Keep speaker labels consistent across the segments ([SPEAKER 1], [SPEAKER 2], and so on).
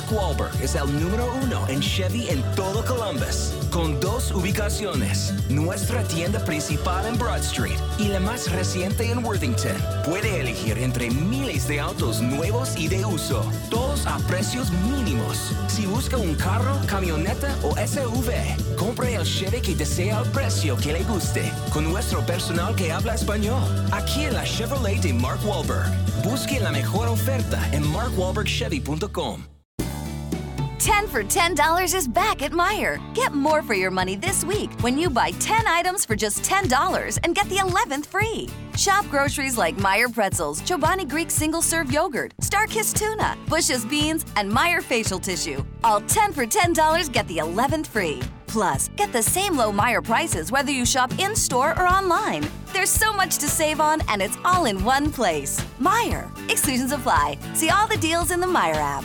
[SPEAKER 1] Mark Wahlberg es el número uno en Chevy en todo Columbus, con dos ubicaciones, nuestra tienda principal en Broad Street y la más reciente en Worthington. Puede elegir entre miles de autos nuevos y de uso, todos a precios mínimos. Si busca un carro, camioneta o SUV, compre el Chevy que desea al precio que le guste, con nuestro personal que habla español. Aquí en la Chevrolet de Mark Wahlberg. Busque la mejor oferta en markwahlbergchevy.com.
[SPEAKER 2] 10 for $10 is back at Meijer. Get more for your money this week when you buy 10 items for just $10 and get the 11th free. Shop groceries like Meijer pretzels, Chobani Greek single serve yogurt, Starkist tuna, Bush's beans, and Meijer facial tissue. All 10 for $10 get the 11th free. Plus, get the same low Meijer prices whether you shop in store or online. There's so much to save on, and it's all in one place. Meijer. Exclusions apply. See all the deals in the Meijer app.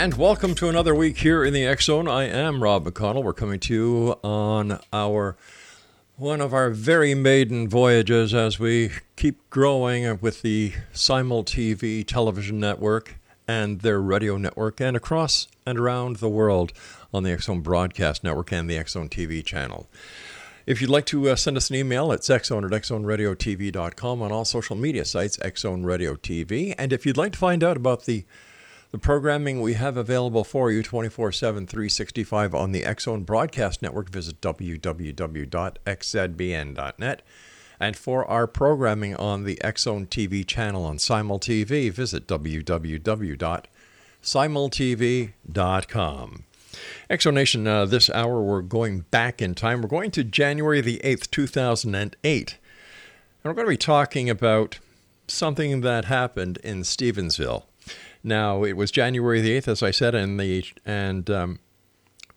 [SPEAKER 3] And welcome to another week here in the X Zone. I am Rob McConnell. We're coming to you on our one of our very maiden voyages as we keep growing with the Simul TV television network and their radio network, and across and around the world on the Zone Broadcast Network and the Zone TV channel. If you'd like to uh, send us an email, it's xzone at xzoneradiotv.com on all social media sites, Xzone Radio TV. And if you'd like to find out about the the programming we have available for you 24 7, 365 on the X Zone Broadcast Network, visit www.xzbn.net. And for our programming on the X Zone TV channel on Simul TV, visit www.simultv.com. Exonation, uh, this hour we're going back in time. We're going to January the 8th, 2008. And we're going to be talking about something that happened in Stevensville. Now, it was January the 8th, as I said, and, the, and um,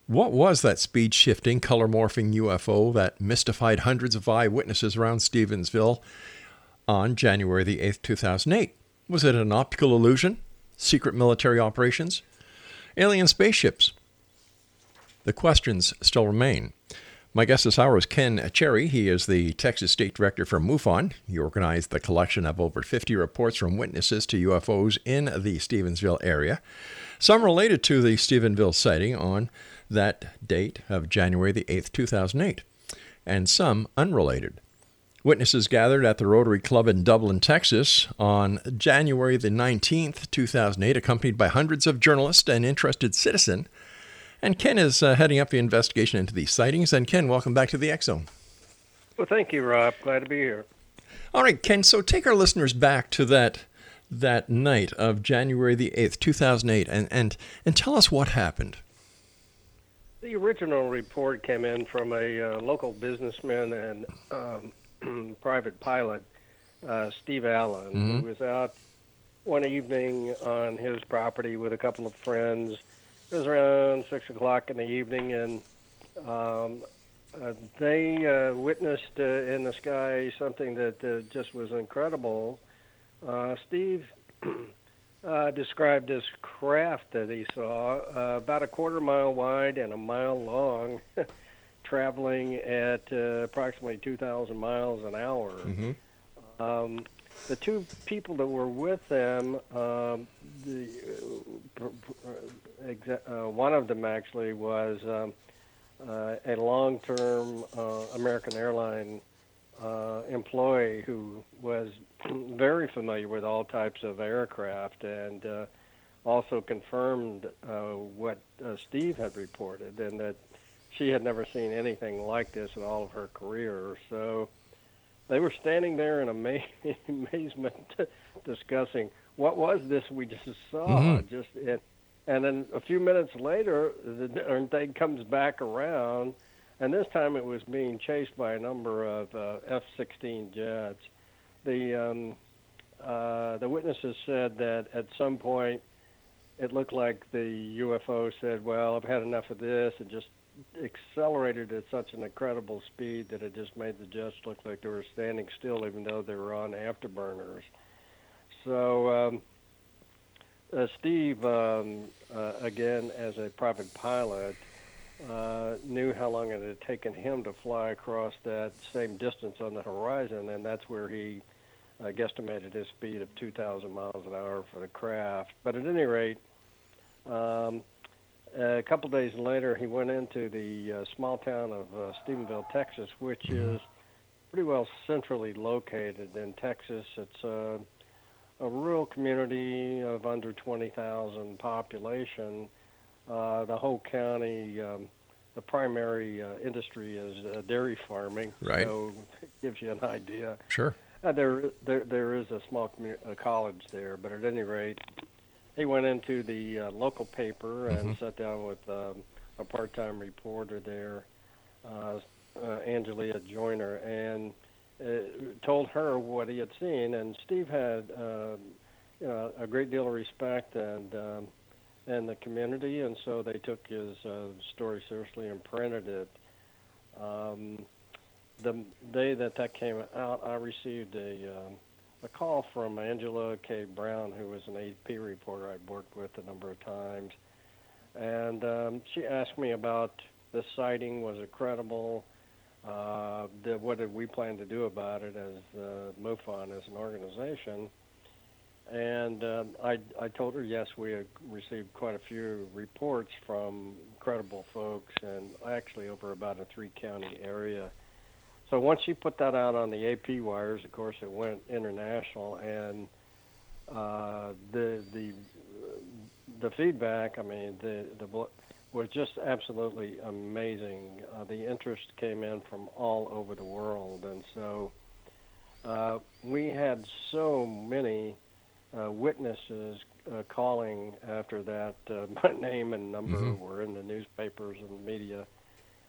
[SPEAKER 3] what was that speed shifting, color morphing UFO that mystified hundreds of eyewitnesses around Stevensville on January the 8th, 2008? Was it an optical illusion? Secret military operations? Alien spaceships? The questions still remain. My guest this hour is Ken Cherry. He is the Texas State Director for MUFON. He organized the collection of over 50 reports from witnesses to UFOs in the Stevensville area, some related to the Stevensville sighting on that date of January the 8th, 2008, and some unrelated. Witnesses gathered at the Rotary Club in Dublin, Texas on January the 19th, 2008, accompanied by hundreds of journalists and interested citizens and Ken is uh, heading up the investigation into these sightings. And Ken, welcome back to the X Zone.
[SPEAKER 4] Well, thank you, Rob. Glad to be here.
[SPEAKER 3] All right, Ken. So take our listeners back to that that night of January the eighth, two thousand eight, and and and tell us what happened.
[SPEAKER 4] The original report came in from a uh, local businessman and um, private pilot, uh, Steve Allen,
[SPEAKER 3] Mhm.
[SPEAKER 4] who was out one evening on his property with a couple of friends. It was around six o'clock in the evening, and um, uh, they uh, witnessed uh, in the sky something that uh, just was incredible. Uh, Steve uh, described this craft that he saw, uh, about a quarter mile wide and a mile long, traveling at uh, approximately 2,000 miles an hour.
[SPEAKER 3] Mm-hmm.
[SPEAKER 4] Um, the two people that were with them, um, the uh, exa- uh, one of them actually was um, uh, a long-term uh, American airline uh, employee who was very familiar with all types of aircraft and uh, also confirmed uh, what uh, Steve had reported and that she had never seen anything like this in all of her career. So they were standing there in ama- amazement discussing what was this we just saw.
[SPEAKER 3] Mhm.
[SPEAKER 4] Just it, and then a few minutes later, the darn thing comes back around, and this time it was being chased by a number of uh, F-16 jets. The um, uh, the witnesses said that at some point it looked like the UFO said, "Well, I've had enough of this," and just accelerated at such an incredible speed that it just made the jets look like they were standing still, even though they were on afterburners. So um, uh, Steve, um, uh, again as a private pilot, uh, knew how long it had taken him to fly across that same distance on the horizon, and that's where he uh, guesstimated his speed of 2,000 miles an hour for the craft. But at any rate, um, a couple days later, he went into the uh, small town of uh, Stephenville, Texas, which is pretty well centrally located in Texas. It's a rural community of under 20,000 population. Uh, the whole county, um, the primary uh, industry is uh, dairy farming.
[SPEAKER 3] Right.
[SPEAKER 4] So it gives you an idea.
[SPEAKER 3] Sure.
[SPEAKER 4] Uh, there, there, there is a small commu- college there, but at any rate, he went into the uh, local paper and sat down with um, a part-time reporter there, uh, uh, Angelia Joiner, and told her what he had seen. And Steve had, um, you know, a great deal of respect and um, and the community, and so they took his uh, story seriously and printed it. Um, the day that that came out, I received a um, a call from Angela K. Brown, who was an AP reporter I'd worked with a number of times, and um, she asked me about the sighting. Was it credible? Uh, the, what did we plan to do about it as uh, MUFON as an organization? And um, I, I told her yes, we had received quite a few reports from credible folks, and actually over about a three-county area. So once she put that out on the AP wires, of course, it went international, and uh, the the the feedback. I mean, the the was just absolutely amazing. Uh, the interest came in from all over the world, and so uh, we had so many uh, witnesses uh, calling after that. Uh, my name and number
[SPEAKER 3] Mhm.
[SPEAKER 4] were in the newspapers and media,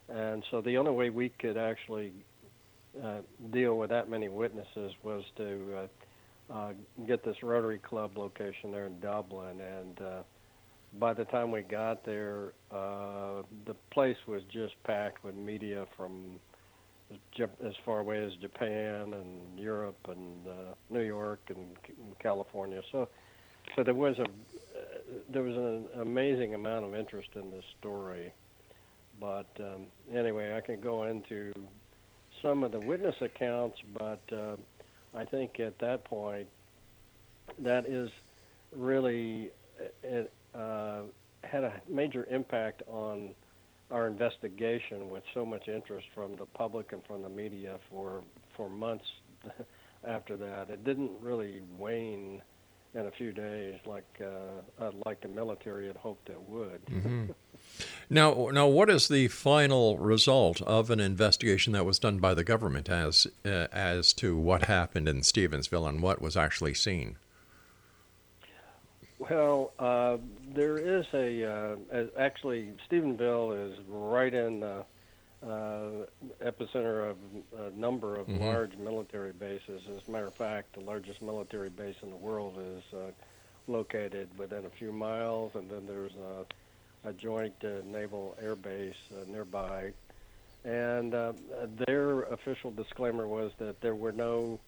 [SPEAKER 4] and so the only way we could actually uh, deal with that many witnesses was to uh, uh, get this Rotary Club location there in Dublin. And uh, by the time we got there, uh, the place was just packed with media from as far away as Japan and Europe and uh, New York and California. So, so there was a there was an amazing amount of interest in this story. But um, anyway, I can go into some of the witness accounts, but uh, I think at that point, that is really it uh, had a major impact on our investigation with so much interest from the public and from the media for for months after that. It didn't really wane in a few days like uh, uh, like the military had hoped it would.
[SPEAKER 3] Mm-hmm. Now, now, what is the final result of an investigation that was done by the government as uh, as to what happened in Stevensville and what was actually seen?
[SPEAKER 4] Well, uh, there is a uh, actually Stephenville is right in the uh, epicenter of a number of
[SPEAKER 3] Mhm.
[SPEAKER 4] large military bases. As a matter of fact, the largest military base in the world is uh, located within a few miles, and then there's a, a joint uh, naval air base uh, nearby. And uh, their official disclaimer was that there were no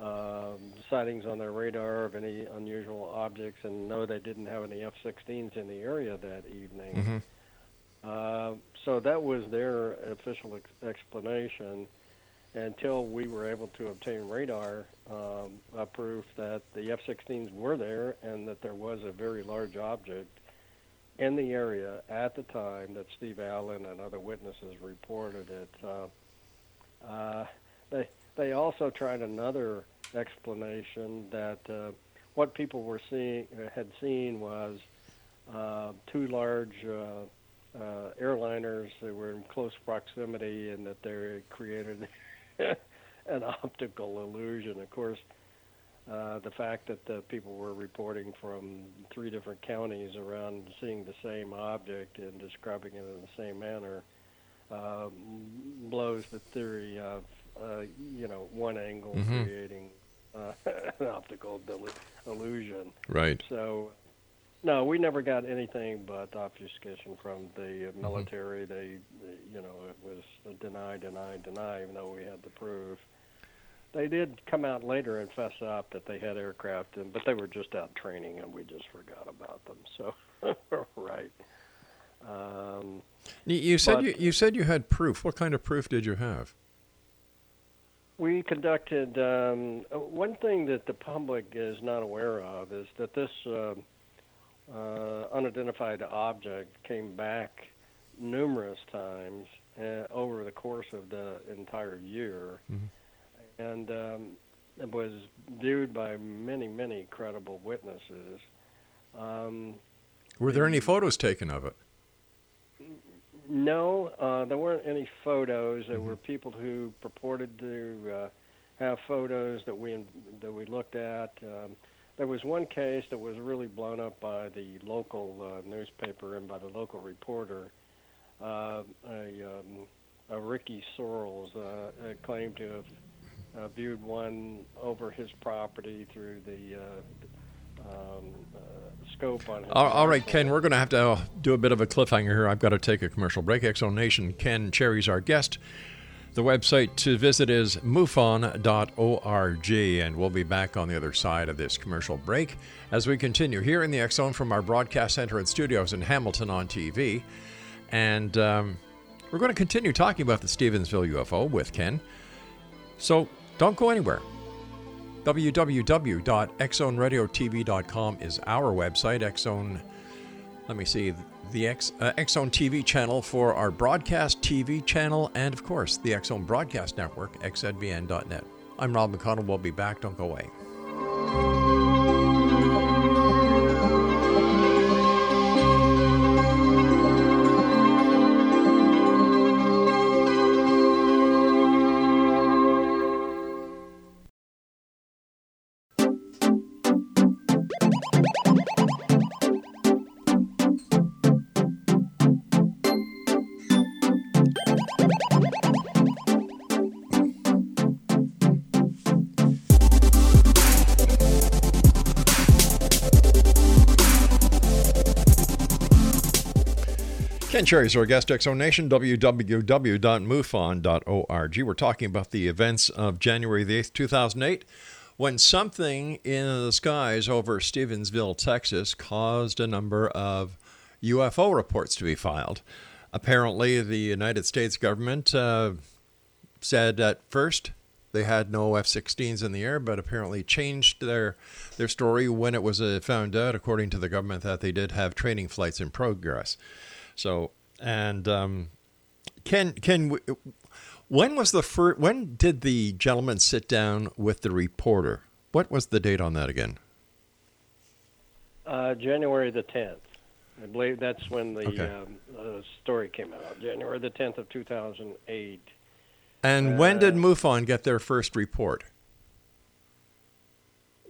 [SPEAKER 4] um, sightings on their radar of any unusual objects, and no, they didn't have any F-16s in the area that evening. Uh, so that was their official ex- explanation. until we were able to obtain radar um, uh, proof that the F-16s were there and that there was a very large object in the area at the time that Steve Allen and other witnesses reported it. Uh, uh, they they also tried another explanation that uh, what people were seeing had seen was uh, two large uh, uh, airliners that were in close proximity and that they created an optical illusion. Of course, uh, the fact that the people were reporting from three different counties around seeing the same object and describing it in the same manner uh, blows the theory of, uh, you know, one angle
[SPEAKER 3] Mhm.
[SPEAKER 4] creating uh, an optical delu- illusion.
[SPEAKER 3] Right.
[SPEAKER 4] So, no, we never got anything but obfuscation from the military. They, they, you know, it was deny, deny, deny, even though we had the proof. They did come out later and fess up that they had aircraft, and but they were just out training, and we just forgot about them. So, right. Um,
[SPEAKER 3] You, you said
[SPEAKER 4] But-
[SPEAKER 3] you, you said you had proof. What kind of proof did you have?
[SPEAKER 4] We conducted um, one thing that the public is not aware of is that this uh, uh, unidentified object came back numerous times uh, over the course of the entire year, and um, it was viewed by many, many credible witnesses. Um,
[SPEAKER 3] Were there any photos taken of it?
[SPEAKER 4] No, uh, there weren't any photos. There were people who purported to uh, have photos that we that we looked at. Um, there was one case that was really blown up by the local uh, newspaper and by the local reporter. Uh, a, um, a Ricky Sorrells uh, claimed to have uh, viewed one over his property through the uh, um, uh, scope on his.
[SPEAKER 3] All, all right. Ken, we're going to have to uh, do a bit of a cliffhanger here. I've got to take a commercial break. Exo Nation, Ken Cherry's our guest. The website to visit is mufon.org, and we'll be back on the other side of this commercial break as we continue here in the X Zone from our broadcast center and studios in Hamilton on TV. And um, we're going to continue talking about the Stevensville UFO with Ken. So don't go anywhere. www.xzoneradiotv.com is our website. Xzone, let me see, the X, uh, Xzone TV channel for our broadcast TV channel, and of course, the Xzone Broadcast Network, xzbn.net. I'm Rob McConnell. We'll be back. Don't go away. Ken Cherry's our guest, Exo Nation, www.mufon.org. We're talking about the events of January the 8th, 2008, when something in the skies over Stevensville, Texas, caused a number of UFO reports to be filed. Apparently, the United States government uh, said at first they had no F-16s in the air, but apparently changed their their story when it was uh, found out, according to the government, that they did have training flights in progress. So, and um, Ken, w- when was the first? When did the gentleman sit down with the reporter? What was the date on that again?
[SPEAKER 4] Uh, January the 10th. I believe that's when the
[SPEAKER 3] Okay.
[SPEAKER 4] um, uh, story came out. January the 10th of 2008.
[SPEAKER 3] And when did MUFON get their first report?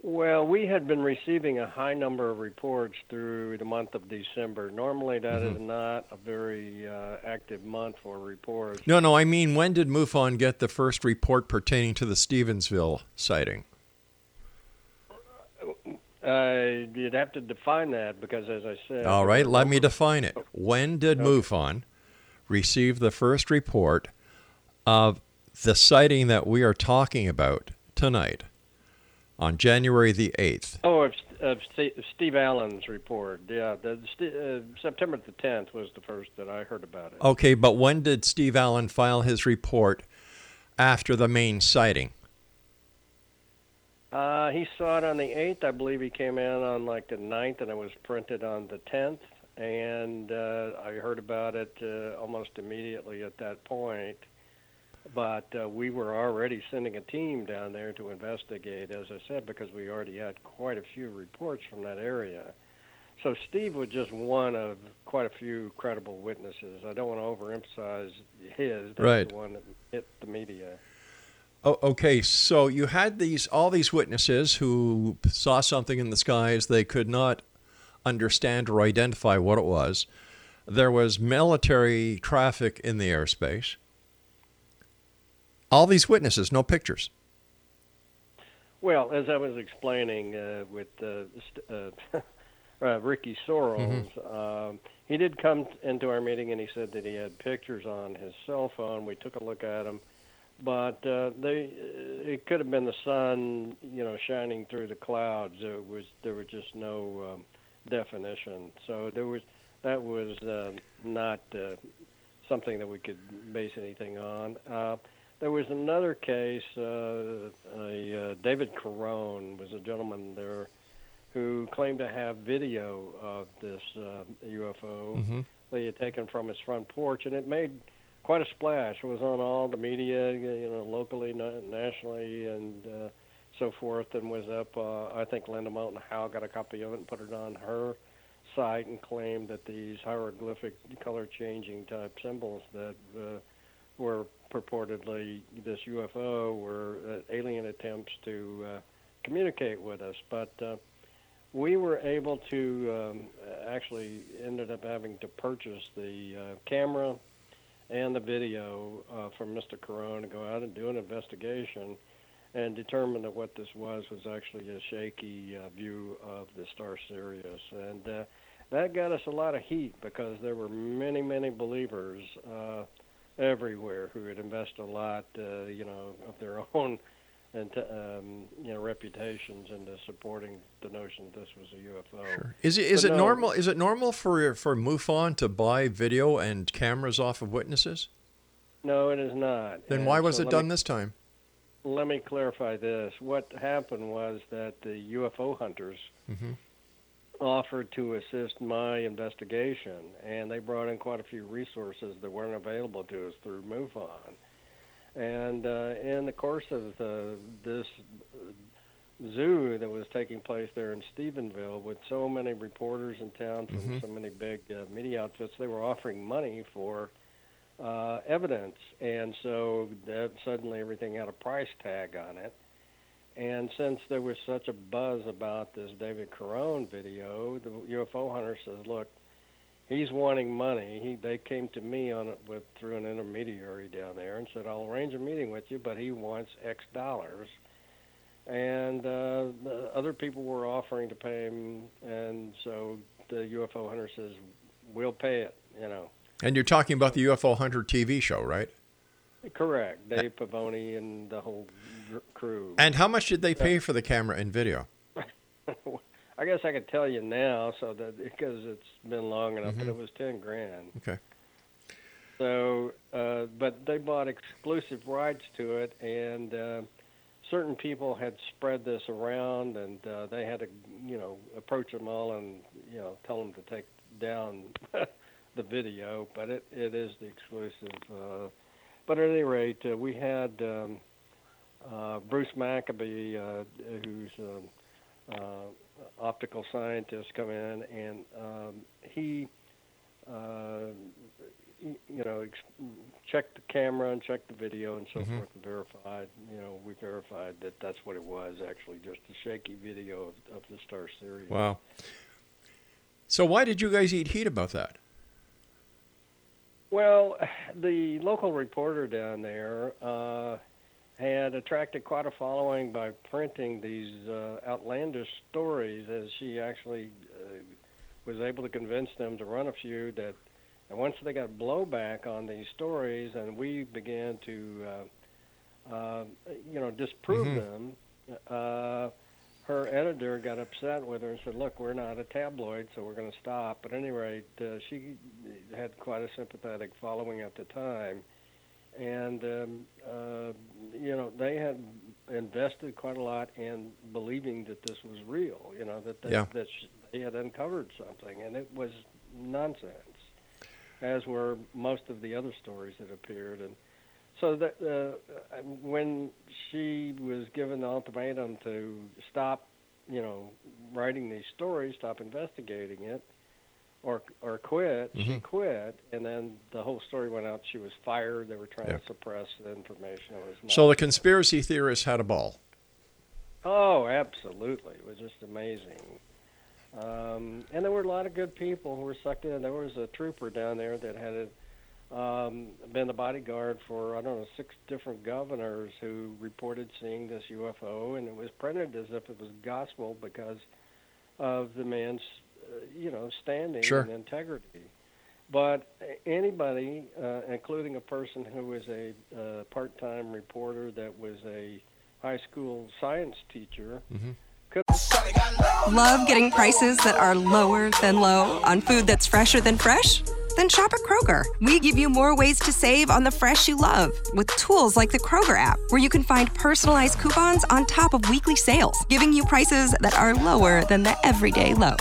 [SPEAKER 4] Well, we had been receiving a high number of reports through the month of December. Normally, that is not a very uh, active month for reports.
[SPEAKER 3] No, no, I mean when did MUFON get the first report pertaining to the Stevensville sighting?
[SPEAKER 4] Uh, you'd have to define that because, as I said,
[SPEAKER 3] All right, let me define it. When did MUFON receive the first report of the sighting that we are talking about tonight on January the 8th?
[SPEAKER 4] Oh, of, of Steve, Allen's report. Yeah, the, uh, September the 10th was the first that I heard about it.
[SPEAKER 3] Okay, but when did Steve Allen file his report after the main sighting?
[SPEAKER 4] Uh, he saw it on the 8th. I believe he came in on like the 9th, and it was printed on the 10th. And uh, I heard about it uh, almost immediately at that point. But uh, we were already sending a team down there to investigate, as I said, because we already had quite a few reports from that area. So Steve was just one of quite a few credible witnesses. I don't want to overemphasize his. That's
[SPEAKER 3] Right.
[SPEAKER 4] the one that hit the media.
[SPEAKER 3] Oh, okay, so you had these all these witnesses who saw something in the skies they could not understand or identify what it was. There was military traffic in the airspace. All these witnesses, no pictures.
[SPEAKER 4] Well, as I was explaining uh, with uh, st- uh, uh, Ricky Sorrells, um, he did come into our meeting and he said that he had pictures on his cell phone. We took a look at them, but uh, they it could have been the sun, you know, shining through the clouds. There was there was just no um, definition, so there was that was uh, not uh, something that we could base anything on. There was another case. Uh, a uh, David Carone was a gentleman there who claimed to have video of this uh, UFO that he had taken from his front porch, and it made quite a splash. It was on all the media, you know, locally, nationally, and uh, so forth, and was up. Uh, I think Linda Moulton Howe got a copy of it and put it on her site and claimed that these hieroglyphic color-changing type symbols that uh, were purportedly this UFO were uh, alien attempts to uh, communicate with us, but. Uh, we were able to um, actually ended up having to purchase the uh, camera and the video uh, from Mr. Carone to go out and do an investigation and determine that what this was was actually a shaky uh, view of the star Sirius. And that got us a lot of heat because there were many, many believers everywhere who had invested a lot, uh, you know, of their own and um, you know reputations into supporting the notion that this was a UFO. Sure.
[SPEAKER 3] Is it is
[SPEAKER 4] But
[SPEAKER 3] it
[SPEAKER 4] no.
[SPEAKER 3] normal is it normal for for MUFON to buy video and cameras off of witnesses?
[SPEAKER 4] No, it is not.
[SPEAKER 3] Then
[SPEAKER 4] And
[SPEAKER 3] why was
[SPEAKER 4] so
[SPEAKER 3] it done
[SPEAKER 4] me-
[SPEAKER 3] this time?
[SPEAKER 4] Let me clarify this. What happened was that the UFO hunters
[SPEAKER 3] Mhm.
[SPEAKER 4] Offered to assist my investigation, and they brought in quite a few resources that weren't available to us through MUFON. And uh, in the course of the, this zoo that was taking place there in Stephenville, with so many reporters in town from
[SPEAKER 3] Mhm.
[SPEAKER 4] so many big uh, media outfits, they were offering money for uh, evidence, and so that suddenly everything had a price tag on it. And since there was such a buzz about this David Carone video, the UFO hunter says, "Look, he's wanting money. He they came to me on it with through an intermediary down there and said, "I'll arrange a meeting with you, but he wants X dollars." And uh, the other people were offering to pay him, and so the UFO hunter says, "We'll pay it." You know.
[SPEAKER 3] And you're talking about the UFO Hunter TV show, right?
[SPEAKER 4] Correct. Dave Pavoni and the whole crew.
[SPEAKER 3] And how much did they pay for the camera and video?
[SPEAKER 4] I guess I could tell you now, so that because it's been long enough, but
[SPEAKER 3] Mhm.
[SPEAKER 4] it was ten grand.
[SPEAKER 3] Okay.
[SPEAKER 4] So, uh, but they bought exclusive rights to it, and uh, certain people had spread this around, and uh, they had to, you know, approach them all and you know tell them to take down the video. But it it is the exclusive. Uh, but at any rate, uh, we had um, uh, Bruce Maccabee, uh, who's um, uh, optical scientist, come in, and um, he. Uh, you know, ex- checked the camera and checked the video and so
[SPEAKER 3] Mhm.
[SPEAKER 4] forth and verified, you know, we verified that that's what it was actually, just a shaky video of, of the Star Sirius.
[SPEAKER 3] Wow. So why did you guys eat heat about that?
[SPEAKER 4] Well, the local reporter down there uh, had attracted quite a following by printing these uh, outlandish stories, as she actually uh, was able to convince them to run a few that. And once they got blowback on these stories, and we began to, uh, uh, you know, disprove
[SPEAKER 3] Mhm.
[SPEAKER 4] them, uh, her editor got upset with her and said, "Look, we're not a tabloid, so we're going to stop." At any rate, uh, she had quite a sympathetic following at the time, and um, uh, you know they had invested quite a lot in believing that this was real. You know that they,
[SPEAKER 3] Yeah.
[SPEAKER 4] that sh- they had uncovered something, and it was nonsense, as were most of the other stories that appeared. And so that uh, when she was given the ultimatum to stop, you know, writing these stories, stop investigating it, or or quit, she quit, and then the whole story went out. She was fired. They were trying
[SPEAKER 3] Yeah.
[SPEAKER 4] to suppress the information.
[SPEAKER 3] So the conspiracy theorists had a ball.
[SPEAKER 4] Oh, absolutely. It was just amazing. Um, and there were a lot of good people who were sucked in. There was a trooper down there that had um, been the bodyguard for, I don't know, six different governors who reported seeing this UFO, and it was printed as if it was gospel because of the man's, you know, standing
[SPEAKER 3] Sure.
[SPEAKER 4] and integrity. But anybody, uh, including a person who was a uh, part-time reporter that was a high school science teacher, could
[SPEAKER 5] Love getting prices that are lower than low on food that's fresher than fresh? Then shop at Kroger. We give you more ways to save on the fresh you love with tools like the Kroger app, where you can find personalized coupons on top of weekly sales, giving you prices that are lower than the everyday low.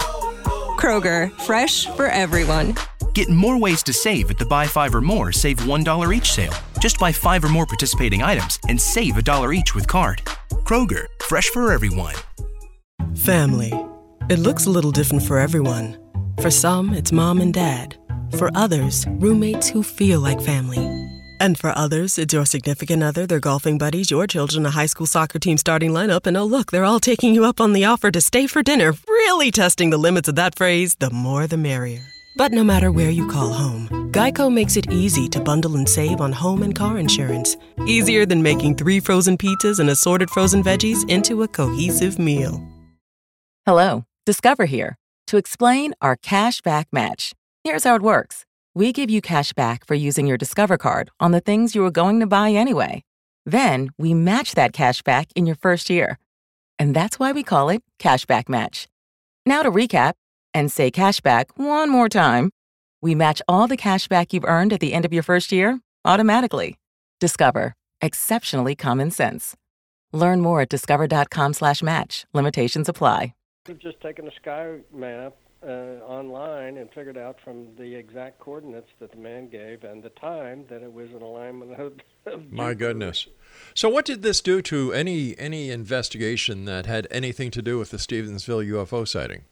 [SPEAKER 5] Kroger, fresh for everyone.
[SPEAKER 6] Get more ways to save at the Buy Five or More Save $1 each sale. Just buy five or more participating items and save a dollar each with card. Kroger, fresh for everyone.
[SPEAKER 7] Family. It looks a little different for everyone. For some, it's mom and dad. For others, roommates who feel like family. And for others, it's your significant other, their golfing buddies, your children, a high school soccer team starting lineup, and oh, look, they're all taking you up on the offer to stay for dinner, really testing the limits of that phrase the more the merrier. But no matter where you call home, Geico makes it easy to bundle and save on home and car insurance. Easier than making three frozen pizzas and assorted frozen veggies into a cohesive meal.
[SPEAKER 8] Hello, Discover here to explain our cash back match. Here's how it works we give you cash back for using your Discover card on the things you were going to buy anyway. Then we match that cash back in your first year. And that's why we call it Cashback Match. Now to recap and say cashback one more time. We match all the cash back you've earned at the end of your first year automatically. Discover. Exceptionally common sense. Learn more at discover.com/match. Limitations apply.
[SPEAKER 4] We've just taken a sky map uh, figured out from the exact coordinates that the man gave and the time that it was in alignment of. of
[SPEAKER 3] My goodness. So what did this do to any any investigation that had anything to do with the Stevensville UFO sighting?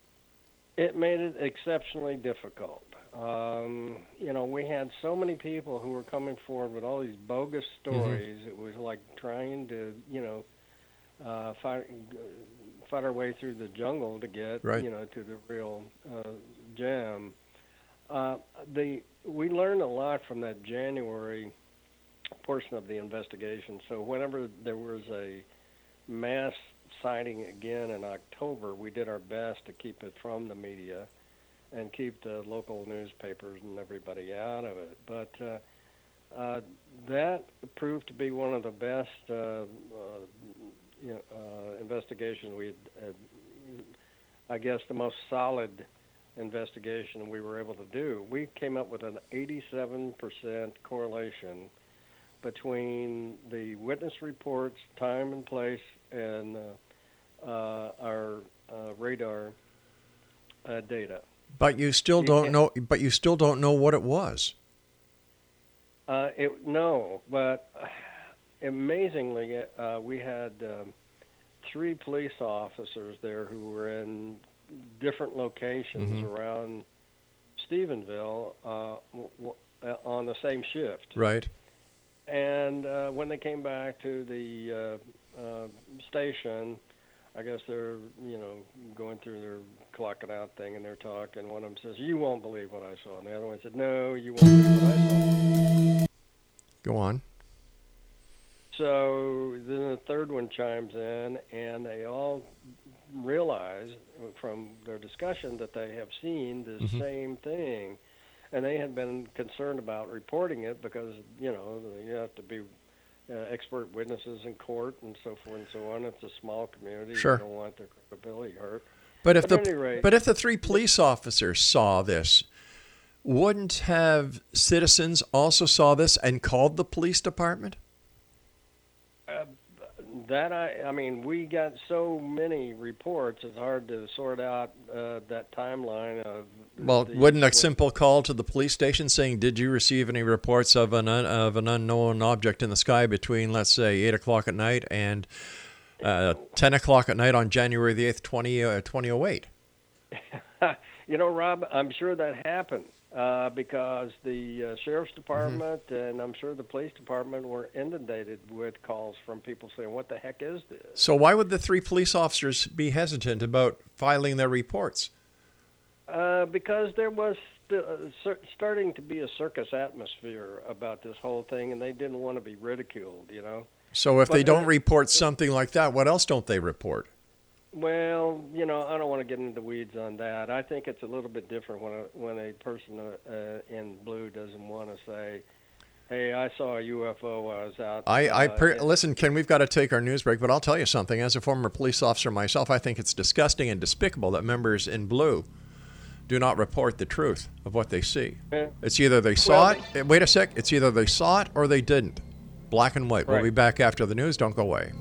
[SPEAKER 4] It made it exceptionally difficult. Um, you know, we had so many people who were coming forward with all these bogus stories. It was like trying to, you know, uh, fight, fight our way through the jungle to get,
[SPEAKER 3] Right.
[SPEAKER 4] you know, to the real uh, gem. Uh, the we learned a lot from that January portion of the investigation. So whenever there was a mass sighting again in October, we did our best to keep it from the media and keep the local newspapers and everybody out of it. But uh, uh, that proved to be one of the best uh, uh, you know, uh, investigations we had. I guess the most solid investigation we were able to do. We came up with an 87% correlation between the witness reports, time and place, and uh, uh, our uh, radar uh, data.
[SPEAKER 3] But you still don't know. But you still don't know what it was.
[SPEAKER 4] Uh, it, no, but amazingly, uh, we had um, three police officers there who were in different locations
[SPEAKER 3] Mhm.
[SPEAKER 4] around Stephenville uh, w- w- on the same shift.
[SPEAKER 3] Right.
[SPEAKER 4] And uh, when they came back to the uh, uh, station, I guess they're you know going through their clocking out thing and they're talking. One of them says, "You won't believe what I saw," and the other one said, "No, you won't believe what I saw."
[SPEAKER 3] Go on.
[SPEAKER 4] So then the third one chimes in, and they all realize from their discussion that they have seen the
[SPEAKER 3] Mhm.
[SPEAKER 4] same thing, and they had been concerned about reporting it because you know you have to be uh, expert witnesses in court and so forth and so on. It's a small community;
[SPEAKER 3] Sure.
[SPEAKER 4] you don't want their credibility hurt.
[SPEAKER 3] But if
[SPEAKER 4] At
[SPEAKER 3] the
[SPEAKER 4] rate-
[SPEAKER 3] but if the three police officers saw this, wouldn't have citizens also saw this and called the police department?
[SPEAKER 4] Uh, that I, I mean, we got so many reports. It's hard to sort out uh, that timeline of.
[SPEAKER 3] Well,
[SPEAKER 4] the-
[SPEAKER 3] wouldn't a simple call to the police station saying, "Did you receive any reports of an un- of an unknown object in the sky between, let's say, eight o'clock at night and uh, ten o'clock at night on January the eighth, 20, uh, 2008?
[SPEAKER 4] you know, Rob, I'm sure that happened uh, because the uh, sheriff's
[SPEAKER 3] Mm-hmm.
[SPEAKER 4] department and I'm sure the police department were inundated with calls from people saying, "What the heck is this?"
[SPEAKER 3] So why would the three police officers be hesitant about filing their reports?
[SPEAKER 4] Uh, because there was st- uh, starting to be a circus atmosphere about this whole thing, and they didn't want to be ridiculed. You know.
[SPEAKER 3] So if they don't report something like that, what else don't they report?
[SPEAKER 4] Well, you know, I don't want to get into the weeds on that. I think it's a little bit different when a when a person uh, uh, in blue doesn't want to say, "Hey, I saw a UFO while I was out."
[SPEAKER 3] I, I
[SPEAKER 4] uh,
[SPEAKER 3] per-
[SPEAKER 4] in-
[SPEAKER 3] listen, Ken. We've got to take our news break, but I'll tell you something. As a former police officer myself, I think it's disgusting and despicable that members in blue do not report the truth of what they see.
[SPEAKER 4] Yeah.
[SPEAKER 3] It's either they saw
[SPEAKER 4] Well,
[SPEAKER 3] it. eh, Wait a sec. It's either they saw it or they didn't. Black and white. We'll be back after the news. Don't go away.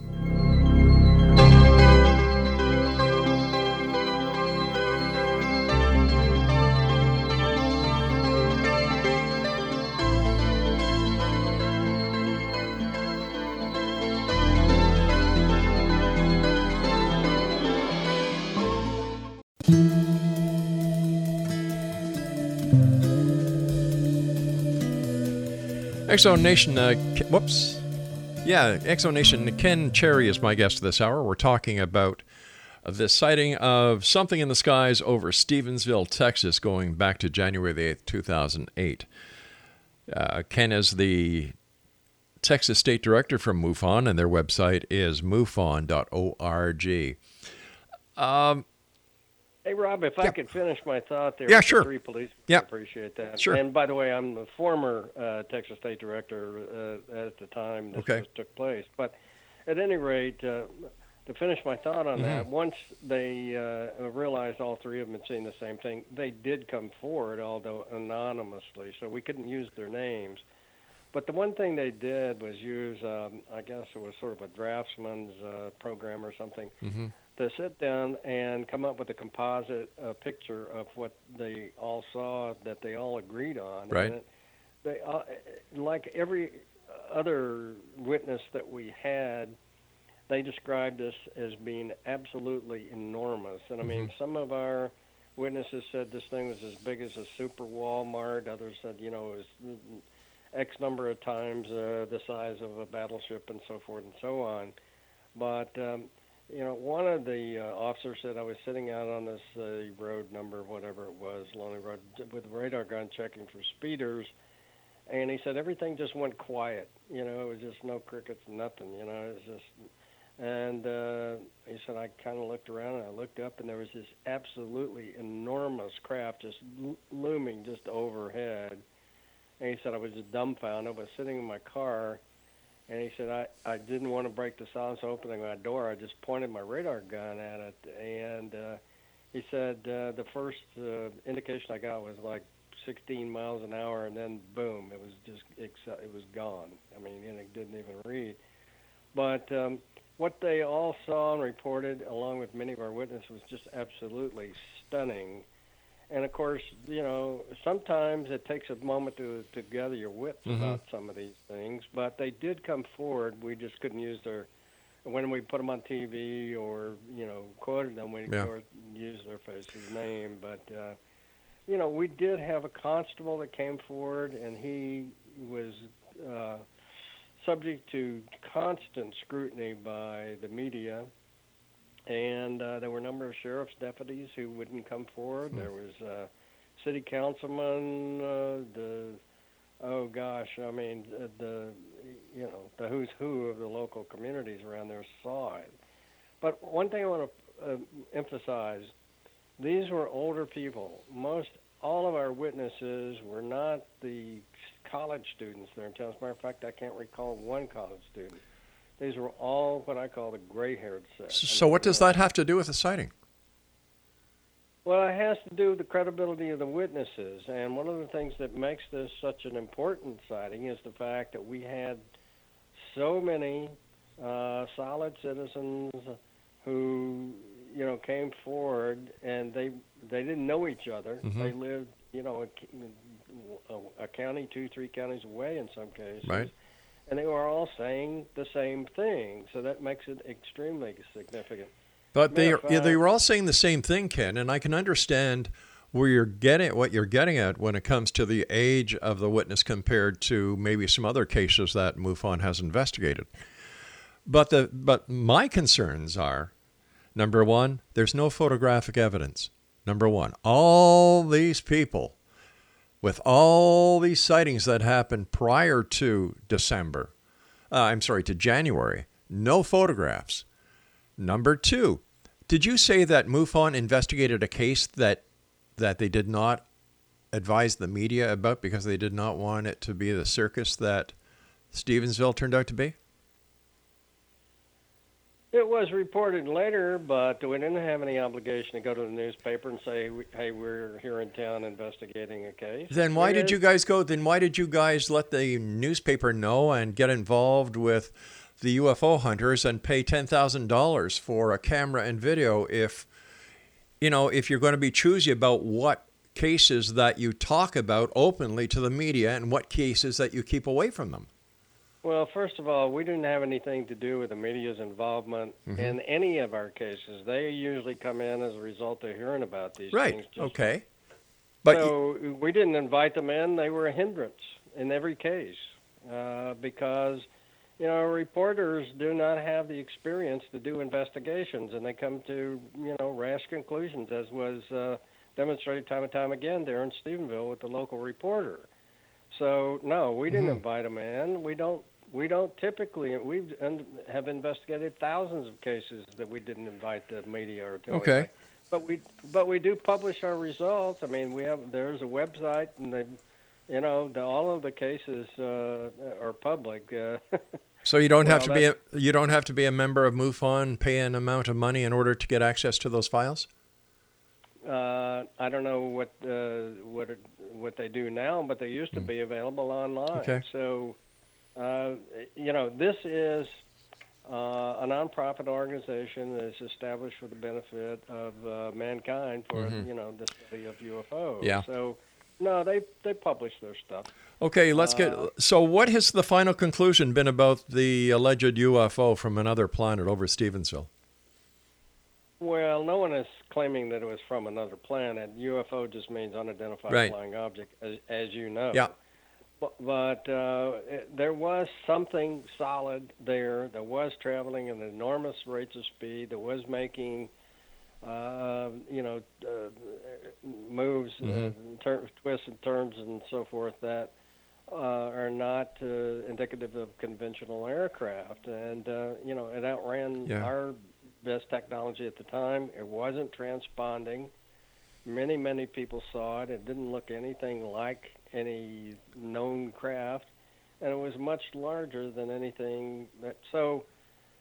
[SPEAKER 3] Exo Nation, uh, whoops. Yeah, Exo Nation, Ken Cherry is my guest this hour. We're talking about the sighting of something in the skies over Stevensville, Texas, going back to January the 8th, 2008. Uh, Ken is the Texas State Director from MUFON, and their website is mufon.org. Um,
[SPEAKER 4] Hey, Rob, if I could finish my thought there.
[SPEAKER 3] Yeah, sure.
[SPEAKER 4] Three police.
[SPEAKER 3] Yeah.
[SPEAKER 4] Appreciate that.
[SPEAKER 3] Sure.
[SPEAKER 4] And by the way, I'm the former uh, Texas State Director uh, at the time this,
[SPEAKER 3] Okay.
[SPEAKER 4] took place. But at any rate, uh, to finish my thought on that,
[SPEAKER 3] Mhm.
[SPEAKER 4] once they uh, realized all three of them had seen the same thing, they did come forward, although anonymously, so we couldn't use their names. But the one thing they did was use, um, I guess it was sort of a draftsman's uh, program or something,
[SPEAKER 3] mhm.
[SPEAKER 4] To sit down and come up with a composite uh, picture of what they all saw that they all agreed on.
[SPEAKER 3] Right.
[SPEAKER 4] It, they, uh, like every other witness that we had, they described this as being absolutely enormous. And I mean, some of our witnesses said this thing was as big as a super Walmart. Others said, you know, it was X number of times uh, the size of a battleship and so forth and so on. But um, you know, one of the uh, officers said I was sitting out on this uh, road number, whatever it was, Lonely Road, with a radar gun checking for speeders, and he said everything just went quiet. You know, it was just no crickets, nothing. You know, it was just. And uh, he said I kind of looked around and I looked up, and there was this absolutely enormous craft just lo- looming just overhead. And he said I was just dumbfounded. I was sitting in my car, and he said I I didn't want to break the silence opening my door. I just pointed my radar gun at it, and uh, he said uh, the first uh, indication I got was like 16 miles an hour, and then boom, it was just it was gone. I mean, and it didn't even read. But um, what they all saw and reported, along with many of our witnesses, was just absolutely stunning. And of course, you know, sometimes it takes a moment to to gather your wits
[SPEAKER 3] Mhm.
[SPEAKER 4] about some of these things. But they did come forward. We just couldn't use their when we put them on TV or you know quoted them. We
[SPEAKER 3] Yeah.
[SPEAKER 4] couldn't use their face's name, but. uh you know, we did have a constable that came forward, and he was uh, subject to constant scrutiny by the media. And uh, there were a number of sheriff's deputies who wouldn't come forward. There was uh, city councilman, uh, the oh gosh, I mean the, the you know the who's who of the local communities around there saw it. But one thing I want to uh, emphasize these were older people. Most all of our witnesses were not the college students there in town. As a matter of fact, I can't recall one college student. These were all what I call the gray-haired set.
[SPEAKER 3] So what does that have to do with the sighting?
[SPEAKER 4] Well, it has to do with the credibility of the witnesses. And one of the things that makes this such an important sighting is the fact that we had so many uh, solid citizens who, you know, came forward and they they didn't know each other.
[SPEAKER 3] Mhm.
[SPEAKER 4] They lived, you know, a, a, a county, two, three counties away in some cases.
[SPEAKER 3] Right.
[SPEAKER 4] And they were all saying the same thing. So that makes it extremely significant.
[SPEAKER 3] But they
[SPEAKER 4] of
[SPEAKER 3] yeah, they were all saying the same thing, Ken, and I can understand where you're getting what you're getting at when it comes to the age of the witness compared to maybe some other cases that MUFON has investigated. But the but my concerns are number one, there's no photographic evidence. Number one, all these people with all these sightings that happened prior to December, uh, I'm sorry, to January, no photographs. Number two, did you say that MUFON investigated a case that that they did not advise the media about because they did not want it to be the circus that Stevensville turned out to be?
[SPEAKER 4] It was reported later, but we didn't have any obligation to go to the newspaper and say, "Hey, we're here in town investigating a case."
[SPEAKER 3] Then why did you guys go? Then why did you guys let the newspaper know and get involved with the UFO hunters and pay ten thousand dollars for a camera and video if you know if you're going to be choosy about what cases that you talk about openly to the media and what cases that you keep away from them?
[SPEAKER 4] Well, first of all, we didn't have anything to do with the media's involvement
[SPEAKER 3] Mhm.
[SPEAKER 4] in any of our cases. They usually come in as a result of hearing about these
[SPEAKER 3] Right.
[SPEAKER 4] things. just-
[SPEAKER 3] Okay. But you-
[SPEAKER 4] so we didn't invite them in. They were a hindrance in every case uh, because you know reporters do not have the experience to do investigations, and they come to you know rash conclusions, as was uh, demonstrated time and time again there in Stephenville with the local reporter. So no, we didn't
[SPEAKER 3] Mhm.
[SPEAKER 4] invite them in. We don't. We don't typically. We have investigated thousands of cases that we didn't invite the media or to
[SPEAKER 3] Okay.
[SPEAKER 4] But we but we do publish our results. I mean, we have there's a website and they, you know, the, all of the cases uh, are public. Uh,
[SPEAKER 3] So you don't have to be a, you don't have to be a member of MUFON, pay an amount of money in order to get access to those files.
[SPEAKER 4] uh, I don't know what uh, what what they do now, but they used to be available online.
[SPEAKER 3] Hmm. Okay.
[SPEAKER 4] So, uh, you know, this is uh, a nonprofit organization that is established for the benefit of uh, mankind for
[SPEAKER 3] Mhm.
[SPEAKER 4] you know the study of UFOs.
[SPEAKER 3] Yeah.
[SPEAKER 4] So, no, they they publish their stuff.
[SPEAKER 3] Okay, let's get.
[SPEAKER 4] Uh,
[SPEAKER 3] So, what has the final conclusion been about the alleged UFO from another planet over Stevensville?
[SPEAKER 4] Well, no one is claiming that it was from another planet. UFO just means unidentified
[SPEAKER 3] Right.
[SPEAKER 4] flying object, as, as you know.
[SPEAKER 3] Yeah.
[SPEAKER 4] But, but uh, it, there was something solid there that was traveling at enormous rates of speed, that was making, uh, you know, uh, moves, uh, tur- twists and turns, and so forth that uh, are not uh, indicative of conventional aircraft. And, uh, you know, it outran
[SPEAKER 3] Yeah.
[SPEAKER 4] our best technology at the time. It wasn't transponding. Many, many people saw it. It didn't look anything like any known craft, and it was much larger than anything that. So,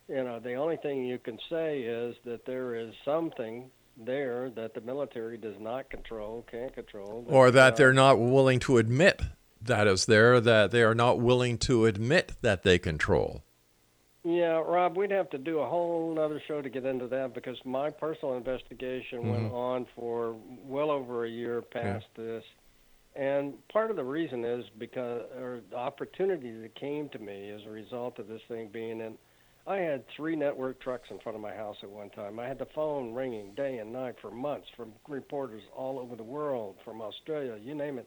[SPEAKER 4] you know, the only thing you can say is that there is something there that the military does not control, can't control,
[SPEAKER 3] Or that
[SPEAKER 4] uh,
[SPEAKER 3] they're not willing to admit that is there, that they are not willing to admit that they control.
[SPEAKER 4] Yeah, Rob, we'd have to do a whole other show to get into that because my personal investigation went
[SPEAKER 3] Mhm.
[SPEAKER 4] on for well over a year past this. And part of the reason is because, or the opportunity that came to me as a result of this thing being in, I had three network trucks in front of my house at one time. I had the phone ringing day and night for months from reporters all over the world, from Australia, you name it.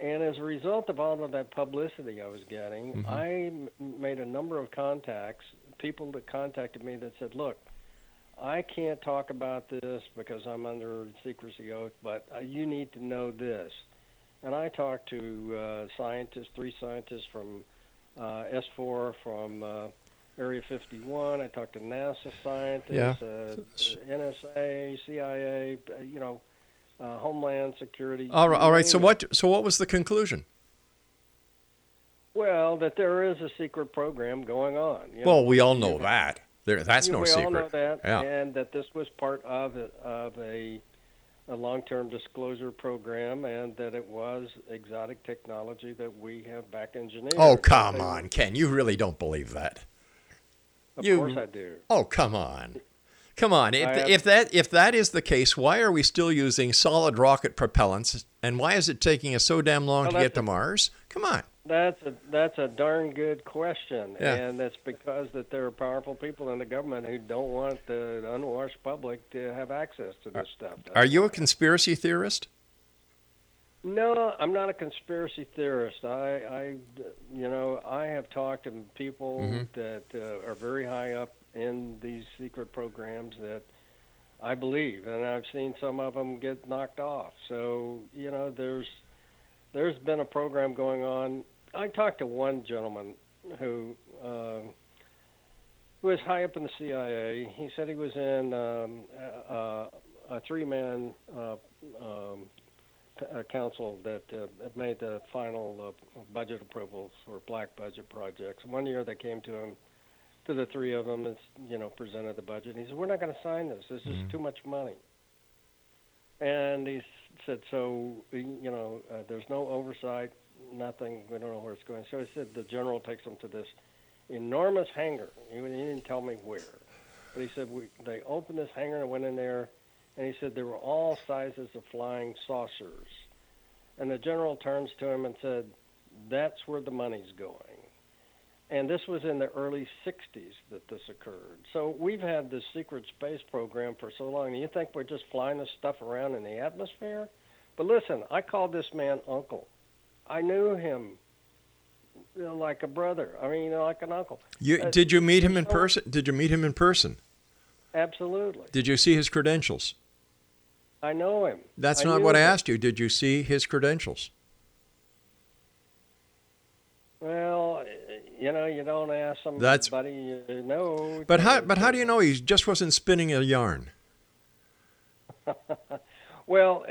[SPEAKER 4] And as a result of all of that publicity I was getting,
[SPEAKER 3] Mhm.
[SPEAKER 4] I m- made a number of contacts, people that contacted me that said, "Look, I can't talk about this because I'm under secrecy oath, but uh, you need to know this." And I talked to uh, scientists, three scientists from uh, S4 from uh, Area 51. I talked to NASA scientists,
[SPEAKER 3] Yeah.
[SPEAKER 4] uh, NSA, CIA, you know, uh, Homeland Security.
[SPEAKER 3] All right. All right. So what? So what was the conclusion?
[SPEAKER 4] Well, that there is a secret program going on. you
[SPEAKER 3] Well,
[SPEAKER 4] know.
[SPEAKER 3] we all know that. There, that's no
[SPEAKER 4] we
[SPEAKER 3] secret.
[SPEAKER 4] all know that,
[SPEAKER 3] Yeah.
[SPEAKER 4] and that this was part of a, of a a long-term disclosure program and that it was exotic technology that we have back engineered.
[SPEAKER 3] Oh, come on, Ken. You really don't believe that.
[SPEAKER 4] Of
[SPEAKER 3] you,
[SPEAKER 4] course I do.
[SPEAKER 3] Oh, come on. Come on. If,
[SPEAKER 4] I
[SPEAKER 3] if that if that is the case, why are we still using solid rocket propellants and why is it taking us so damn long
[SPEAKER 4] Well,
[SPEAKER 3] to get to Mars? Come on.
[SPEAKER 4] That's a that's a darn good question,
[SPEAKER 3] Yeah.
[SPEAKER 4] and that's because that there are powerful people in the government who don't want the unwashed public to have access to this stuff.
[SPEAKER 3] Are you a conspiracy theorist?
[SPEAKER 4] No, I'm not a conspiracy theorist. I, I, you know, I have talked to people
[SPEAKER 3] Mhm.
[SPEAKER 4] that uh, are very high up in these secret programs that I believe, and I've seen some of them get knocked off. So, you know, there's there's been a program going on. I talked to one gentleman who uh, who was high up in the CIA. He said he was in um, uh, a three-man uh, um, uh, council that uh, made the final uh, budget approvals for black budget projects. One year they came to him, to the three of them, and you know presented the budget. He said, "We're not going to sign this. This is too much money." And he said, "So you know, uh, there's no oversight, nothing. We don't know where it's going." So he said the general takes them to this enormous hangar. He, didn't tell me where, but he said we, they opened this hangar and went in there, and he said there were all sizes of flying saucers. And the general turns to him and said, "That's where the money's going." And this was in the early 60s that this occurred. So we've had this secret space program for so long. And you think we're just flying this stuff around in the atmosphere? But listen, I called this man uncle. I knew him you know, like a brother. I mean, you know, like an uncle.
[SPEAKER 3] You
[SPEAKER 4] Uh,
[SPEAKER 3] did you meet him in
[SPEAKER 4] so-
[SPEAKER 3] person? Did you meet him in person?
[SPEAKER 4] Absolutely.
[SPEAKER 3] Did you see his credentials?
[SPEAKER 4] I know him.
[SPEAKER 3] That's
[SPEAKER 4] I
[SPEAKER 3] not what I asked you. Did you see his credentials?
[SPEAKER 4] Well, you know, you don't ask somebody
[SPEAKER 3] That's-
[SPEAKER 4] you know.
[SPEAKER 3] But how but how do you know he just wasn't spinning a yarn?
[SPEAKER 4] Well,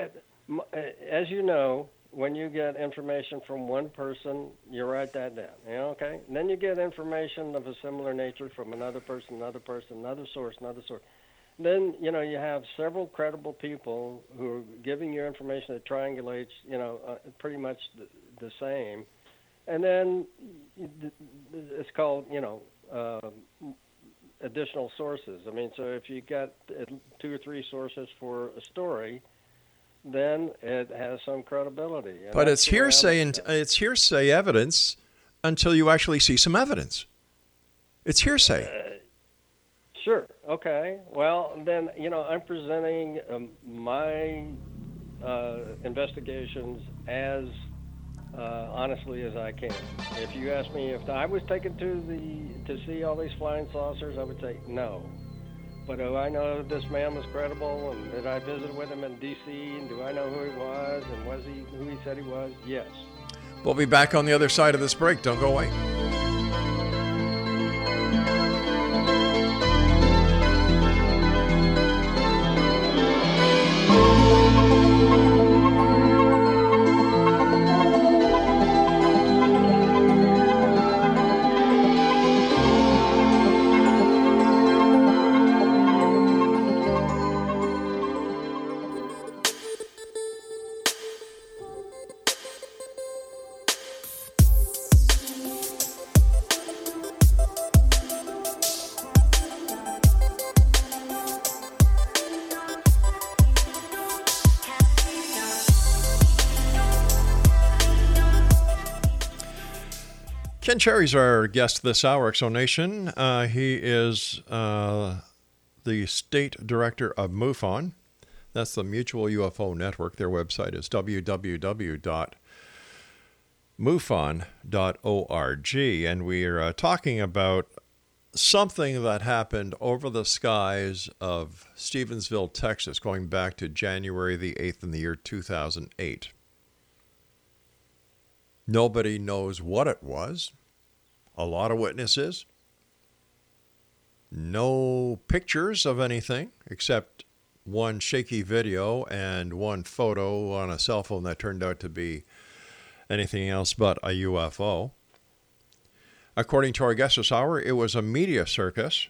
[SPEAKER 4] uh, as you know, when you get information from one person, you write that down. You know, okay? And then you get information of a similar nature from another person, another person, another source, another source. Then you know you have several credible people who are giving you information that triangulates, you know, uh, pretty much the, the same, and then it's called, you know, uh, additional sources. I mean, so if you got two or three sources for a story, then it has some credibility.
[SPEAKER 3] But it's
[SPEAKER 4] the way I
[SPEAKER 3] hearsay and it's hearsay evidence until you actually see some evidence. It's hearsay.
[SPEAKER 4] Sure. Okay. Well, then you know I'm presenting um, my uh, investigations as uh, honestly as I can. If you ask me if I was taken to the to see all these flying saucers, I would say no. But do I know that this man was credible, and did I visit with him in D.C. and do I know who he was, and was he who he said he was? Yes.
[SPEAKER 3] We'll be back on the other side of this break. Don't go away. Ken Cherry's our guest this hour, X Zone Nation. Uh, he is uh, the state director of MUFON. That's the Mutual UFO Network. Their website is www.mufon.org. And we're uh, talking about something that happened over the skies of Stevensville, Texas, going back to January the 8th in the year 2008. Nobody knows what it was. A lot of witnesses. No pictures of anything except one shaky video and one photo on a cell phone that turned out to be anything else but a UFO. According to our guest this hour, it was a media circus.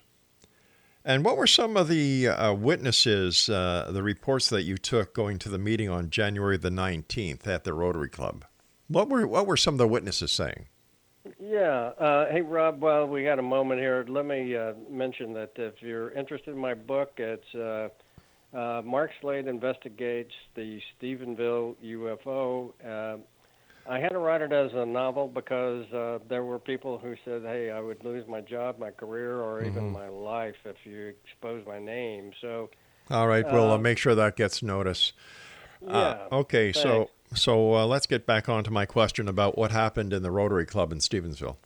[SPEAKER 3] And what were some of the uh, witnesses, uh, the reports that you took going to the meeting on January the 19th at the Rotary Club? What were what were some of the witnesses saying?
[SPEAKER 4] Yeah. Uh, hey, Rob. Well, we got a moment here. Let me uh, mention that if you're interested in my book, it's uh, uh, Marc Slade investigates the Stephenville UFO. Uh, I had to write it as a novel because uh, there were people who said, "Hey, I would lose my job, my career, or even
[SPEAKER 3] Mhm.
[SPEAKER 4] my life if you expose my name." So,
[SPEAKER 3] All right, we'll make sure that gets notice. Uh,
[SPEAKER 4] yeah,
[SPEAKER 3] okay, so so uh, let's get back on to my question about what happened in the Rotary Club in Stevensville.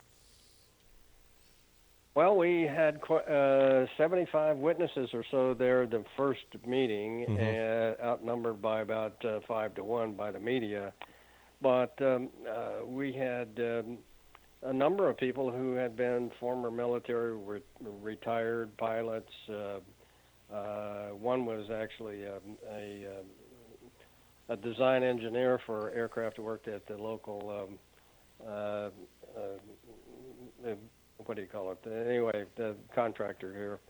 [SPEAKER 4] Well, we had uh, 75 witnesses or so there the first meeting,
[SPEAKER 3] Mhm.
[SPEAKER 4] uh, outnumbered by about uh, five to one by the media. But um, uh, we had um, a number of people who had been former military, re- retired pilots. Uh, uh, one was actually um, a, um, a design engineer for aircraft who worked at the local um, uh, uh, what do you call it? Anyway, the contractor here.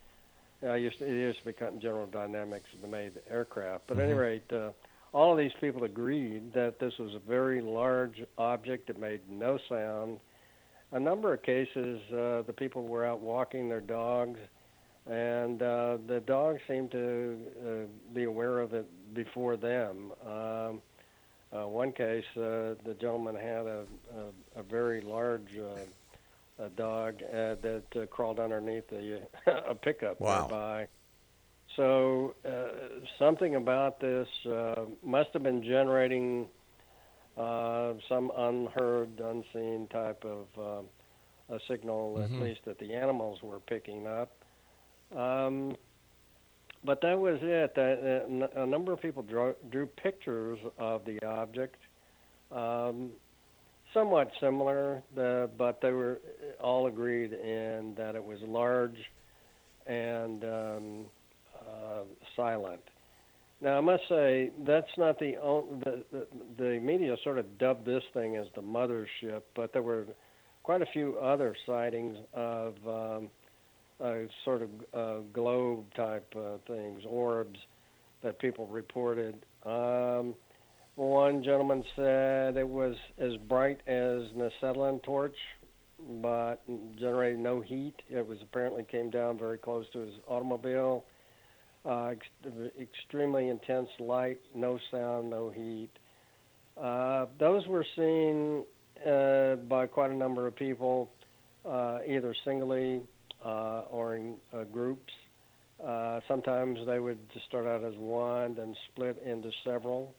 [SPEAKER 4] I used to, it used to be General Dynamics that made the aircraft. But at any
[SPEAKER 9] Mhm.
[SPEAKER 4] rate, uh, all of these people agreed that this was a very large object that made no sound. A number of cases, uh, the people were out walking their dogs, and uh, the dogs seemed to uh, be aware of it before them. Um, uh, one case, uh, the gentleman had a, a, a very large uh, a dog uh, that uh, crawled underneath a, a pickup
[SPEAKER 3] Wow.
[SPEAKER 4] nearby. So uh, something about this uh, must have been generating uh, some unheard, unseen type of uh, a signal,
[SPEAKER 9] Mhm.
[SPEAKER 4] at least that the animals were picking up. Um, but that was it. A, uh, number of people drew, drew pictures of the object, um, somewhat similar, the, but they were all agreed in that it was large and um, uh, silent. Now, I must say that's not the, only, the the the media sort of dubbed this thing as the mothership, but there were quite a few other sightings of um, uh, sort of uh, globe type uh, things, orbs that people reported. Um, one gentleman said it was as bright as an acetylene torch, but generated no heat. It was apparently came down very close to his automobile. Uh, ex- extremely intense light, no sound, no heat. Uh, those were seen uh, by quite a number of people, uh, either singly uh, or in uh, groups. Uh, sometimes they would just start out as one, then split into several,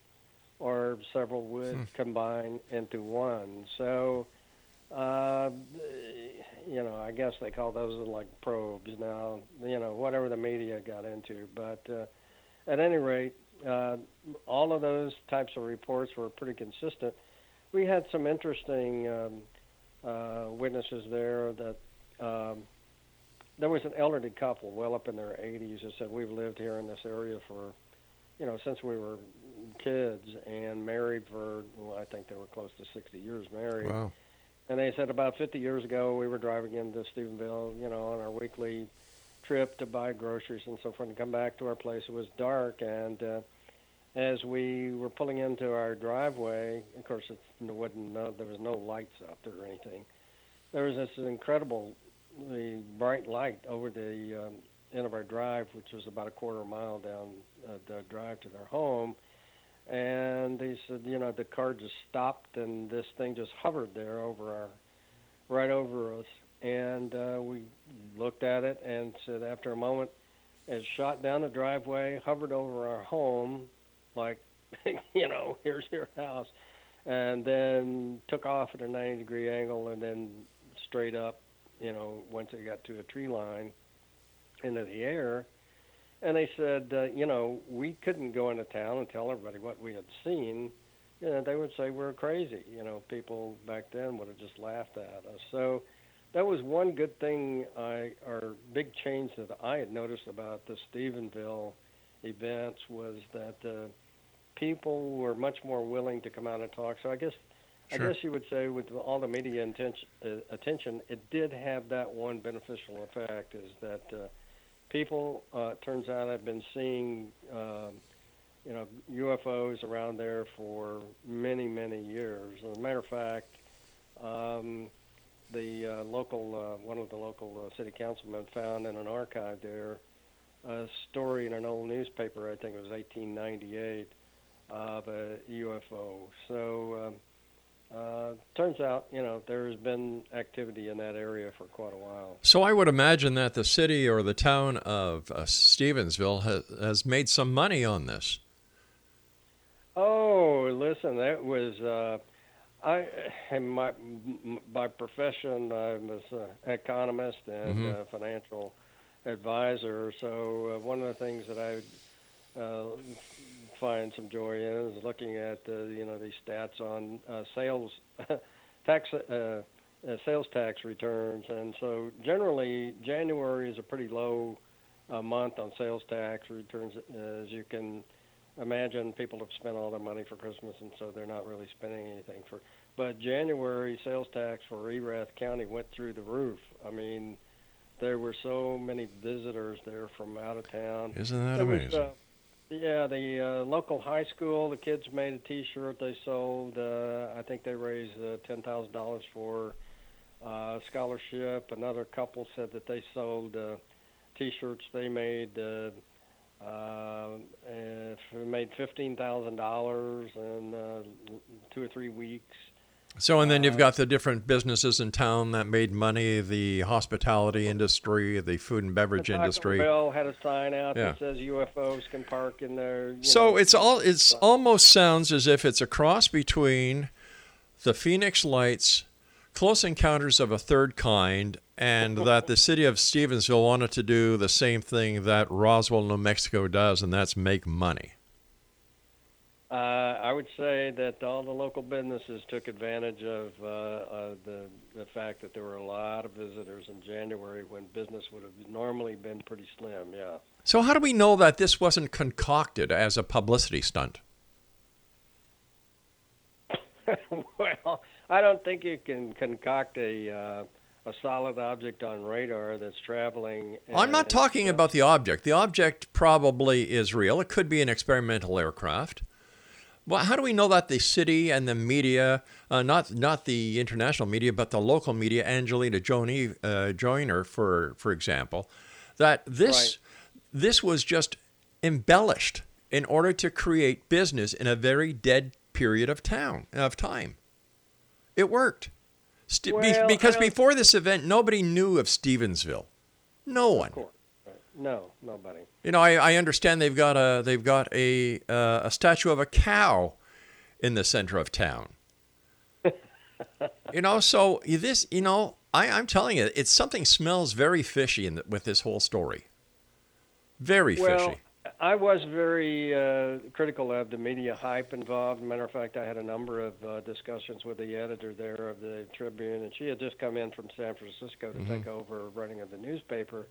[SPEAKER 4] or several would
[SPEAKER 9] Hmm.
[SPEAKER 4] combine into one. So, uh, you know, I guess they call those like probes now. You know, whatever the media got into, but uh, at any rate, uh, all of those types of reports were pretty consistent. We had some interesting um, uh, witnesses there that um, there was an elderly couple, well up in their 80s, that said we've lived here in this area for, you know, since we were kids and married for, well, I think they were close to 60 years married.
[SPEAKER 3] Wow.
[SPEAKER 4] And they said about 50 years ago, we were driving into Stephenville, you know, on our weekly trip to buy groceries and so forth, and come back to our place. It was dark, and uh, as we were pulling into our driveway, of course, it's, there wasn't no, there was no lights up there or anything. There was this incredible, the bright light over the um, end of our drive, which was about a quarter mile down uh, the drive to their home. And they said, you know, the car just stopped, and this thing just hovered there over our, right over us. And uh, we looked at it and said, after a moment, it shot down the driveway, hovered over our home, like, you know, here's your house, and then took off at a 90 degree angle and then straight up, you know, once it got to a tree line into the air. And they said, uh, you know, we couldn't go into town and tell everybody what we had seen. You know, they would say we're crazy. You know, people back then would have just laughed at us. So that was one good thing I or big change that I had noticed about the Stephenville events was that uh, people were much more willing to come out and talk. So I guess
[SPEAKER 3] Sure.
[SPEAKER 4] I guess you would say with all the media intention, uh, attention, it did have that one beneficial effect is that uh, people, uh, turns out, have been seeing, uh, you know, UFOs around there for many, many years. As a matter of fact, um, the uh, local, uh, one of the local uh, city councilmen found in an archive there a story in an old newspaper. I think it was 1898 of a UFO. So. Um, uh, turns out, you know, there's been activity in that area for quite a while.
[SPEAKER 3] So I would imagine that the city or the town of uh, Stevensville has, has made some money on this.
[SPEAKER 4] Oh, listen, that was uh, I. My by profession, I was an economist and
[SPEAKER 3] Mhm.
[SPEAKER 4] a financial advisor. So uh, one of the things that I uh, find some joy in is looking at uh, you know these stats on uh, sales tax uh, uh, sales tax returns, and so generally January is a pretty low uh, month on sales tax returns, as you can imagine. People have spent all their money for Christmas, and so they're not really spending anything for. But January sales tax for Erath County went through the roof. I mean, there were so many visitors there from out of town.
[SPEAKER 3] Isn't that
[SPEAKER 4] There was,
[SPEAKER 3] amazing?
[SPEAKER 4] uh, yeah, the uh, local high school, the kids made a T-shirt they sold. Uh, I think they raised uh, ten thousand dollars for uh, scholarship. Another couple said that they sold uh, T-shirts they made. Uh, uh, made fifteen thousand dollars in uh, two or three weeks.
[SPEAKER 3] So, and then you've got the different businesses in town that made money the hospitality industry, the food and beverage
[SPEAKER 4] Taco
[SPEAKER 3] industry.
[SPEAKER 4] Bell had a sign out
[SPEAKER 3] Yeah.
[SPEAKER 4] that says UFOs can park in there.
[SPEAKER 3] So
[SPEAKER 4] know.
[SPEAKER 3] it's all it's almost sounds as if it's a cross between the Phoenix Lights, Close Encounters of a Third Kind, and that the city of Stevensville wanted to do the same thing that Roswell, New Mexico does, and that's make money.
[SPEAKER 4] Uh, I would say that all the local businesses took advantage of uh, uh, the the fact that there were a lot of visitors in January when business would have normally been pretty slim. Yeah.
[SPEAKER 3] So how do we know that this wasn't concocted as a publicity stunt?
[SPEAKER 4] well, I don't think you can concoct a uh, a solid object on radar that's traveling.
[SPEAKER 3] I'm not
[SPEAKER 4] and-
[SPEAKER 3] talking about the object. The object probably is real. It could be an experimental aircraft. Well, how do we know that the city and the media, uh, not not the international media, but the local media, Angelina Jolie, uh, Joiner, for for example, that this this was just embellished in order to create business in a very dead period of town of time. It worked. St-
[SPEAKER 4] Well, I
[SPEAKER 3] because before this event, nobody knew of Stevensville. No one.
[SPEAKER 4] No, nobody.
[SPEAKER 3] You know, I, I understand they've got a they've got a uh, a statue of a cow in the center of town. you know, so this, you know, I, I'm telling you, it's something smells very fishy in the, with this whole story. Very
[SPEAKER 4] well,
[SPEAKER 3] fishy.
[SPEAKER 4] I was very uh, critical of the media hype involved. Matter of fact, I had a number of uh, discussions with the editor there of the Tribune, and she had just come in from San Francisco to
[SPEAKER 3] Mhm.
[SPEAKER 4] take over running of the newspaper.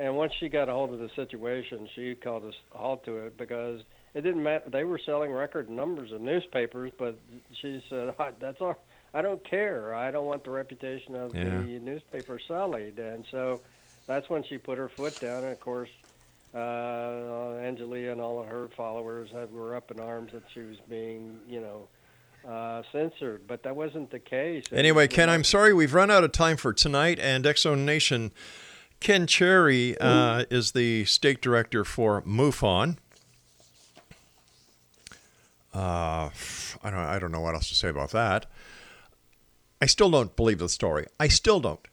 [SPEAKER 4] And once she got a hold of the situation, she called us a halt to it because it didn't matter. They were selling record numbers of newspapers, but she said, "I- "That's all. I don't care. I don't want the reputation of
[SPEAKER 3] Yeah.
[SPEAKER 4] the newspaper sullied." And so that's when she put her foot down. And of course, uh, Angelia and all of her followers had, were up in arms that she was being, you know, uh, censored. But that wasn't the case.
[SPEAKER 3] Anyway, Ken, I'm sorry we've run out of time for tonight. And X Zone Nation, Ken Cherry uh, is the state director for MUFON. Uh, I don't. I don't know what else to say about that. I still don't believe the story. I still don't.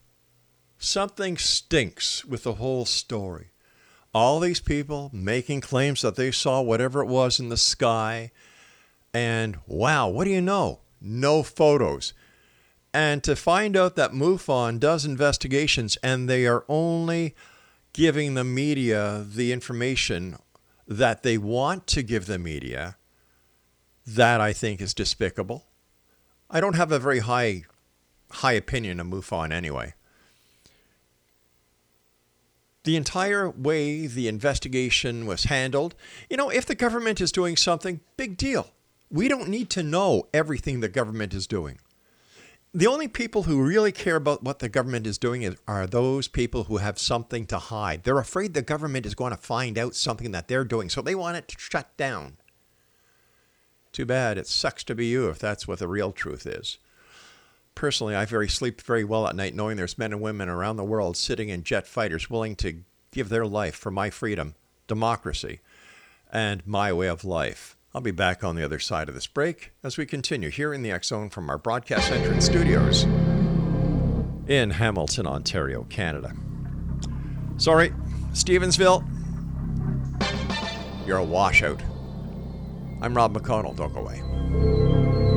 [SPEAKER 3] Something stinks with the whole story. All these people making claims that they saw whatever it was in the sky, and wow, what do you know? No photos. And to find out that MUFON does investigations and they are only giving the media the information that they want to give the media, that I think is despicable. I don't have a very high high opinion of MUFON anyway. The entire way the investigation was handled, you know, if the government is doing something, big deal. We don't need to know everything the government is doing the only people who really care about what the government is doing are those people who have something to hide. They're afraid the government is going to find out something that they're doing, so they want it to shut down. Too bad. It sucks to be you if that's what the real truth is. Personally, I very sleep very well at night knowing there's men and women around the world sitting in jet fighters willing to give their life for my freedom, democracy, and my way of life. I'll be back on the other side of this break as we continue here in the Zone from our broadcast center and studios in Hamilton, Ontario, Canada. Sorry, Stevensville, you're a washout. I'm Rob McConnell. Don't go away.